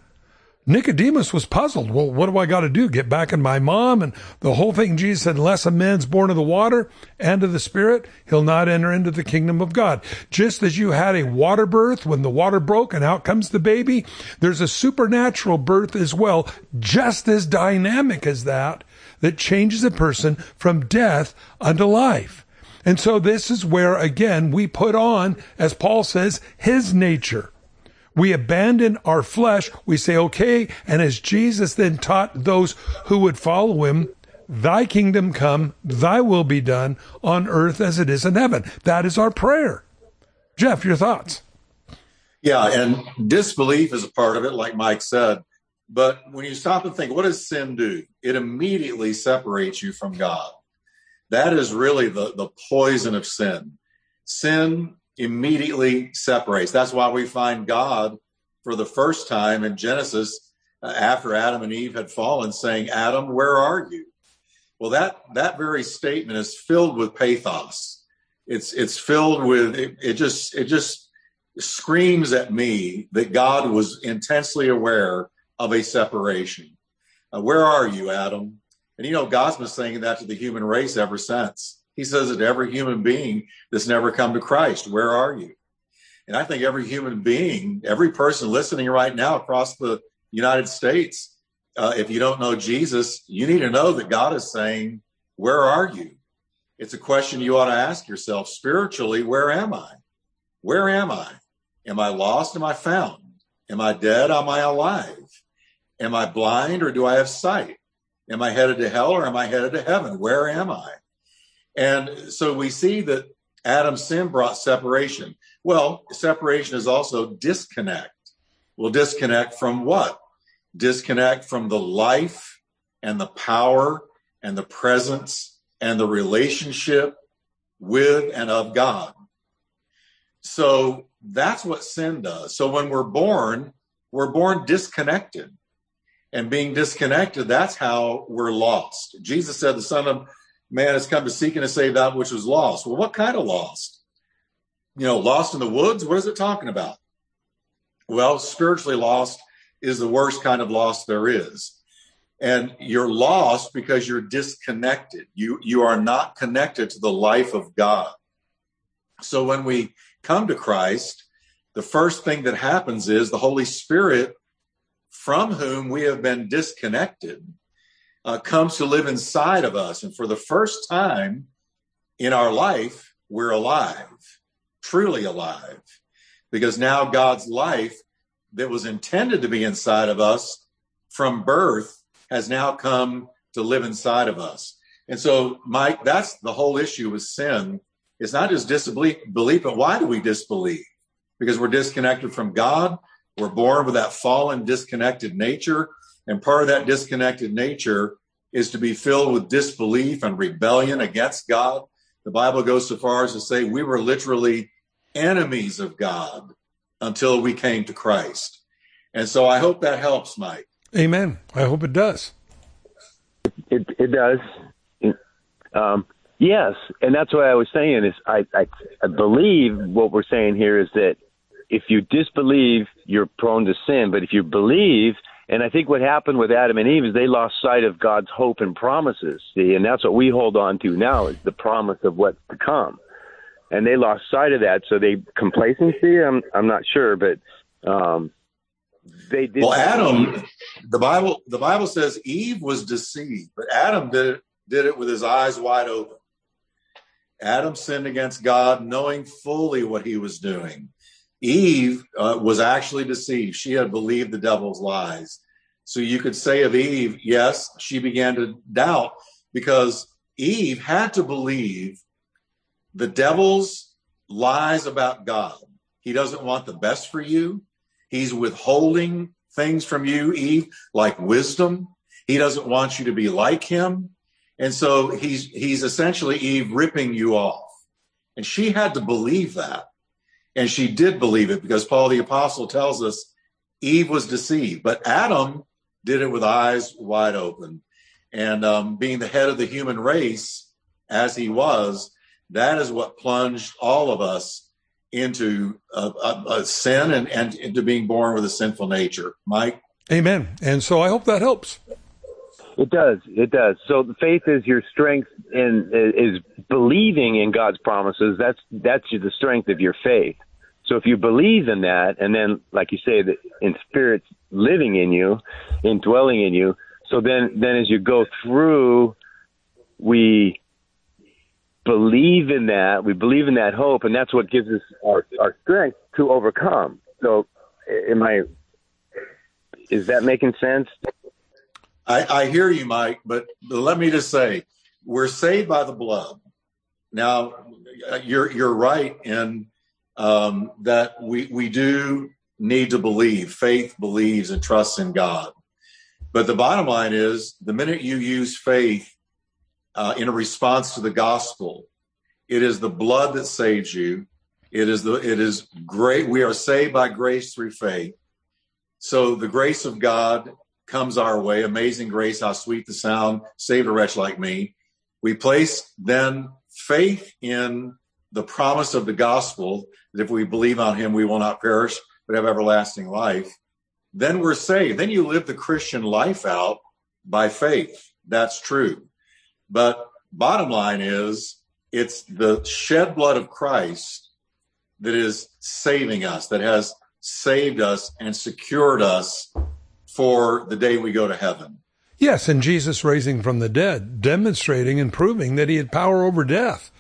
Speaker 3: Nicodemus was puzzled. Well, what do I got to do? Get back in my mom? And the whole thing, Jesus said, unless a man's born of the water and of the Spirit, he'll not enter into the kingdom of God. Just as you had a water birth when the water broke and out comes the baby, there's a supernatural birth as well, just as dynamic as that, that changes a person from death unto life. And so this is where, again, we put on, as Paul says, his nature. We abandon our flesh. We say, okay. And as Jesus then taught those who would follow him, thy kingdom come, thy will be done on earth as it is in heaven. That is our prayer. Jeff, your thoughts?
Speaker 4: Yeah, and disbelief is a part of it, like Mike said. But when you stop and think, what does sin do? It immediately separates you from God. That is really the, the poison of sin. Sin immediately separates. That's why we find God for the first time in Genesis uh, after Adam and Eve had fallen saying, Adam, where are you? Well, that, that very statement is filled with pathos. It's, it's filled with, it, it just, it just screams at me that God was intensely aware of a separation. Uh, where are you, Adam? And you know, God's been saying that to the human race ever since. He says to every human being that's never come to Christ. Where are you? And I think every human being, every person listening right now across the United States, uh, if you don't know Jesus, you need to know that God is saying, Where are you? It's a question you ought to ask yourself spiritually Where am I? Where am I? Am I lost? Am I found? Am I dead? Am I alive? Am I blind or do I have sight? Am I headed to hell or am I headed to heaven? Where am I? And so we see that Adam's sin brought separation. Well, separation is also disconnect. Well, disconnect from what? Disconnect from the life and the power and the presence and the relationship with and of God. So that's what sin does. So when we're born, we're born disconnected. And being disconnected, that's how we're lost. Jesus said the Son of man has come to seek and to save that which was lost. Well, what kind of lost? You know, lost in the woods? What is it talking about? Well, spiritually lost is the worst kind of loss there is. And you're lost because you're disconnected. You, you are not connected to the life of God. So when we come to Christ, the first thing that happens is the Holy Spirit, from whom we have been disconnected, uh, comes to live inside of us. And for the first time in our life, we're alive, truly alive, because now God's life that was intended to be inside of us from birth has now come to live inside of us. And so, Mike, that's the whole issue with sin it's not just disbelief, belief, but why do we disbelieve? Because we're disconnected from God. We're born with that fallen, disconnected nature. And part of that disconnected nature is to be filled with disbelief and rebellion against God. The Bible goes so far as to say we were literally enemies of God until we came to Christ. And so I hope that helps, Mike.
Speaker 3: Amen. I hope it does.
Speaker 13: It it does. Um, yes, and that's what I was saying is I, I I believe what we're saying here is that if you disbelieve, you're prone to sin. But if you believe, and I think what happened with Adam and Eve is they lost sight of God's hope and promises. See, and that's what we hold on to now is the promise of what's to come. And they lost sight of that, so they complacency. I'm I'm not sure, but um, they did.
Speaker 4: Well, Adam, the Bible the Bible says Eve was deceived, but Adam did it, did it with his eyes wide open. Adam sinned against God, knowing fully what he was doing. Eve uh, was actually deceived. She had believed the devil's lies. So you could say of Eve, yes, she began to doubt because Eve had to believe the devil's lies about God. He doesn't want the best for you. He's withholding things from you, Eve, like wisdom. He doesn't want you to be like him. And so he's he's essentially Eve ripping you off. And she had to believe that. And she did believe it because Paul the apostle tells us Eve was deceived, but Adam did it with eyes wide open. And um, being the head of the human race as he was, that is what plunged all of us into a, a, a sin and, and into being born with a sinful nature. Mike?
Speaker 3: Amen. And so I hope that helps.
Speaker 13: It does. It does. So faith is your strength in is believing in God's promises. That's that's the strength of your faith. So if you believe in that, and then like you say, in spirit living in you, indwelling in you, so then then as you go through, we believe in that. We believe in that hope, and that's what gives us our, our strength to overcome. So, am I? Is that making sense?
Speaker 4: I, I hear you, Mike, but let me just say, we're saved by the blood. Now, you're you're right in um, that we we do need to believe. Faith believes and trusts in God. But the bottom line is, the minute you use faith uh, in a response to the gospel, it is the blood that saves you. It is the it is great. We are saved by grace through faith. So the grace of God comes our way. Amazing grace, how sweet the sound, saved a wretch like me. We place then faith in the promise of the gospel that if we believe on him, we will not perish, but have everlasting life. Then we're saved. Then you live the Christian life out by faith. That's true. But bottom line is it's the shed blood of Christ that is saving us, that has saved us and secured us for the day we go to heaven.
Speaker 3: Yes, and Jesus raising from the dead, demonstrating and proving that he had power over death.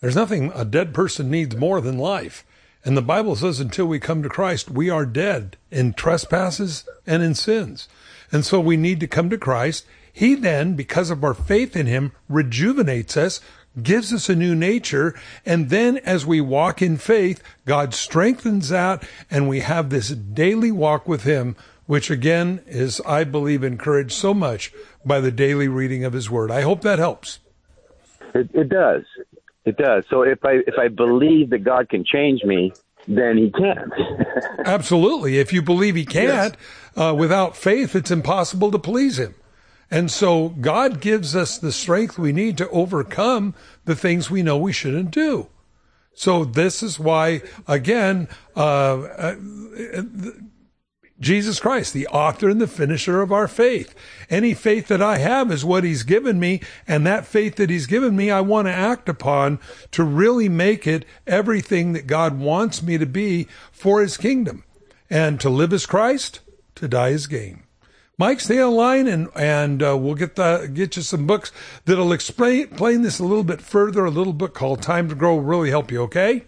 Speaker 3: There's nothing a dead person needs more than life. And the Bible says until we come to Christ, we are dead in trespasses and in sins. And so we need to come to Christ. He then, because of our faith in him, rejuvenates us, gives us a new nature. And then as we walk in faith, God strengthens that and we have this daily walk with him which again is, I believe, encouraged so much by the daily reading of His Word. I hope that helps.
Speaker 13: It, it does. It does. So if I if I believe that God can change me, then He can.
Speaker 3: Absolutely. If you believe He can't, yes. uh, without faith, it's impossible to please Him. And so God gives us the strength we need to overcome the things we know we shouldn't do. So this is why, again, uh, uh, Jesus Christ, the author and the finisher of our faith. Any faith that I have is what he's given me. And that faith that he's given me, I want to act upon to really make it everything that God wants me to be for his kingdom. And to live as Christ, to die as gain. Mike, stay online and, and uh, we'll get the, get you some books that'll explain, explain this a little bit further. A little book called Time to Grow will really help you, okay?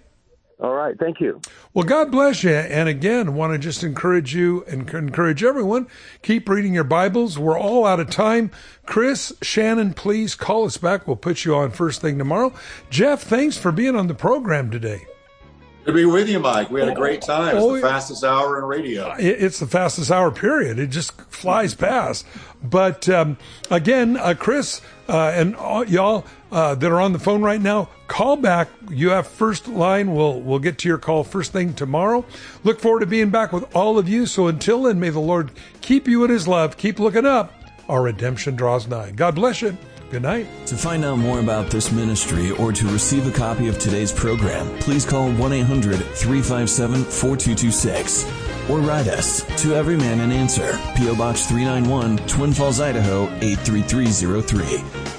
Speaker 13: All right. Thank you.
Speaker 3: Well, God bless you. And again, want to just encourage you and encourage everyone. Keep reading your Bibles. We're all out of time. Chris, Shannon, please call us back. We'll put you on first thing tomorrow. Jeff, thanks for being on the program today.
Speaker 4: Good to be with you, Mike. We had a great time. It's oh, the fastest hour in radio.
Speaker 3: It's the fastest hour, period. It just flies past. But um, again, uh, Chris uh, and all, y'all uh, that are on the phone right now, call back. You have first line. We'll we'll get to your call first thing tomorrow. Look forward to being back with all of you. So until then, may the Lord keep you in His love. Keep looking up. Our redemption draws nigh. God bless you. Good night.
Speaker 9: To find out more about this ministry or to receive a copy of today's program, please call 1 800 357 4226 or write us to Every Man an Answer, P.O. Box 391, Twin Falls, Idaho 83303.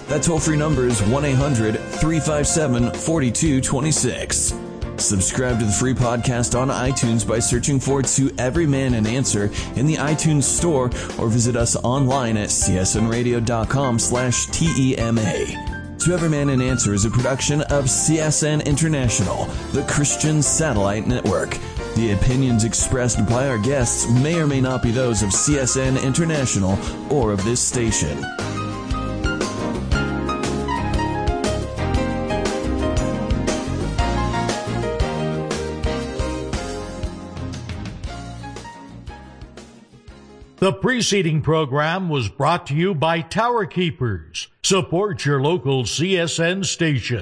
Speaker 9: That toll free number is 1 800 357 4226. Subscribe to the free podcast on iTunes by searching for To Every Man an Answer in the iTunes store or visit us online at csnradio.com slash TEMA. To Every Man an Answer is a production of CSN International, the Christian Satellite Network. The opinions expressed by our guests may or may not be those of CSN International or of this station.
Speaker 1: The preceding program was brought to you by Tower Keepers. Support your local CSN station.